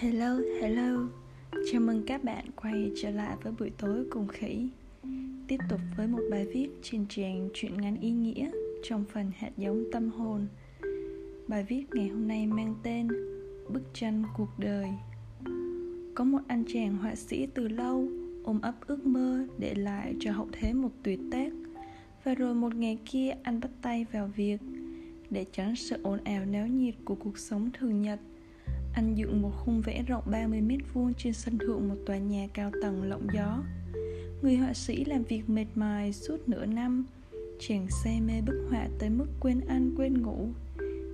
Hello, hello. Chào mừng các bạn quay trở lại với buổi tối cùng khỉ. Tiếp tục với một bài viết trên trang truyện ngắn ý nghĩa Trong phần hạt giống tâm hồn. Bài viết ngày hôm nay mang tên Bức tranh cuộc đời. Có một anh chàng họa sĩ từ lâu ôm ấp ước mơ để lại cho hậu thế một tuyệt tác. Và rồi một ngày kia anh bắt tay vào việc Để tránh sự ồn ào náo nhiệt của cuộc sống thường nhật anh dựng một khung vẽ rộng 30 mét vuông trên sân thượng một tòa nhà cao tầng lộng gió. Người họa sĩ làm việc mệt mỏi suốt nửa năm, chàng say mê bức họa tới mức quên ăn quên ngủ.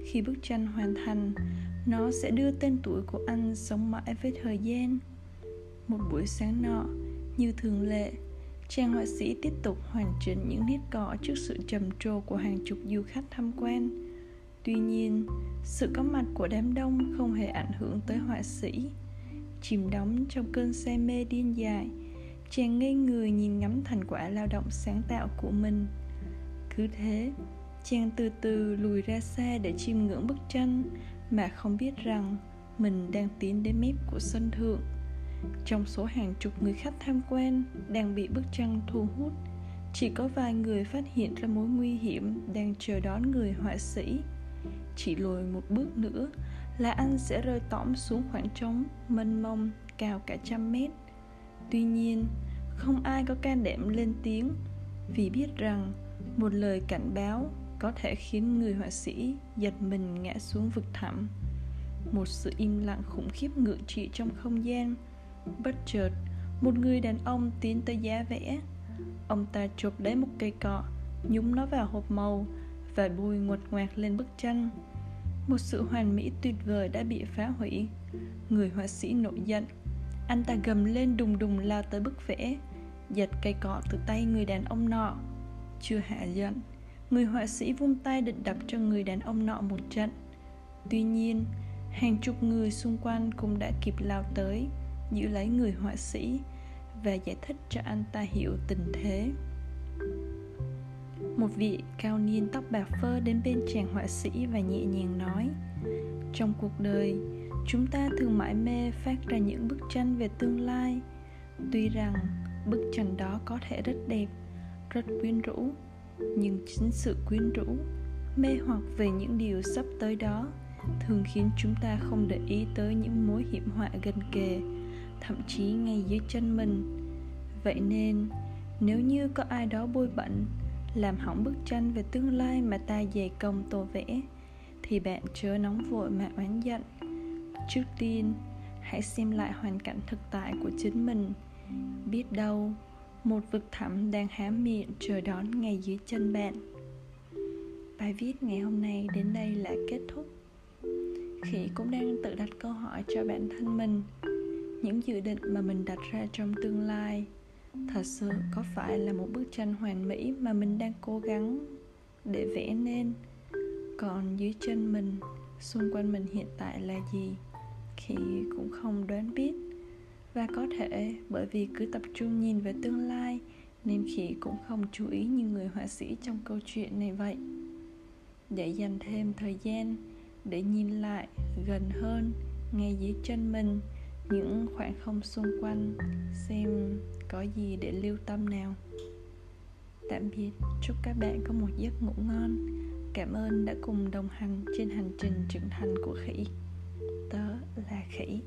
Khi bức tranh hoàn thành, nó sẽ đưa tên tuổi của anh sống mãi với thời gian. Một buổi sáng nọ, như thường lệ, chàng họa sĩ tiếp tục hoàn chỉnh những nét cọ trước sự trầm trồ của hàng chục du khách tham quan tuy nhiên, sự có mặt của đám đông không hề ảnh hưởng tới họa sĩ. Chìm đắm trong cơn say mê điên dại, chàng ngây người nhìn ngắm thành quả lao động sáng tạo của mình. Cứ thế, chàng từ từ lùi ra xa để chiêm ngưỡng bức tranh mà không biết rằng mình đang tiến đến mép của sân thượng. Trong số hàng chục người khách tham quan đang bị bức tranh thu hút, chỉ có vài người phát hiện ra mối nguy hiểm đang chờ đón người họa sĩ chỉ lùi một bước nữa là anh sẽ rơi tõm xuống khoảng trống mênh mông, cao cả trăm mét. Tuy nhiên, không ai có can đảm lên tiếng vì biết rằng một lời cảnh báo có thể khiến người họa sĩ giật mình ngã xuống vực thẳm. Một sự im lặng khủng khiếp ngự trị trong không gian. Bất chợt, một người đàn ông tiến tới giá vẽ. Ông ta chụp lấy một cây cọ, nhúng nó vào hộp màu và bùi ngột ngoạc lên bức tranh. Một sự hoàn mỹ tuyệt vời đã bị phá hủy. Người họa sĩ nổi giận. Anh ta gầm lên đùng đùng lao tới bức vẽ. Giật cây cọ từ tay người đàn ông nọ. Chưa hạ giận, người họa sĩ vung tay định đập cho người đàn ông nọ một trận. Tuy nhiên, hàng chục người xung quanh cũng đã kịp lao tới, giữ lấy người họa sĩ và giải thích cho anh ta hiểu tình thế một vị cao niên tóc bạc phơ đến bên chàng họa sĩ và nhẹ nhàng nói, trong cuộc đời, chúng ta thường mãi mê phát ra những bức tranh về tương lai. Tuy rằng, bức tranh đó có thể rất đẹp, rất quyến rũ, nhưng chính sự quyến rũ, mê hoặc về những điều sắp tới đó thường khiến chúng ta không để ý tới những mối hiểm họa gần kề, thậm chí ngay dưới chân mình. Vậy nên, nếu như có ai đó bôi bẩn làm hỏng bức tranh về tương lai mà ta dày công tô vẽ, thì bạn chớ nóng vội mà oán giận. Trước tiên, hãy xem lại hoàn cảnh thực tại của chính mình. Biết đâu, một vực thẳm đang há miệng chờ đón ngay dưới chân bạn. Bài viết ngày hôm nay đến đây là kết thúc. Khỉ cũng đang tự đặt câu hỏi cho bản thân mình. Những dự định mà mình đặt ra trong tương lai thật sự, có phải là một bức tranh hoàn mỹ mà mình đang cố gắng để vẽ nên? Còn dưới chân mình, xung quanh mình hiện tại là gì thì cũng không đoán biết. Và có thể bởi vì cứ tập trung nhìn về tương lai nên khỉ cũng không chú ý như người họa sĩ trong câu chuyện này vậy. Để dành thêm thời gian để nhìn lại gần hơn ngay dưới chân mình những khoảng không xung quanh xem có gì để lưu tâm nào. Tạm biệt, chúc các bạn có một giấc ngủ ngon. Cảm ơn đã cùng đồng hành trên hành trình trưởng thành của khỉ. Tớ là khỉ.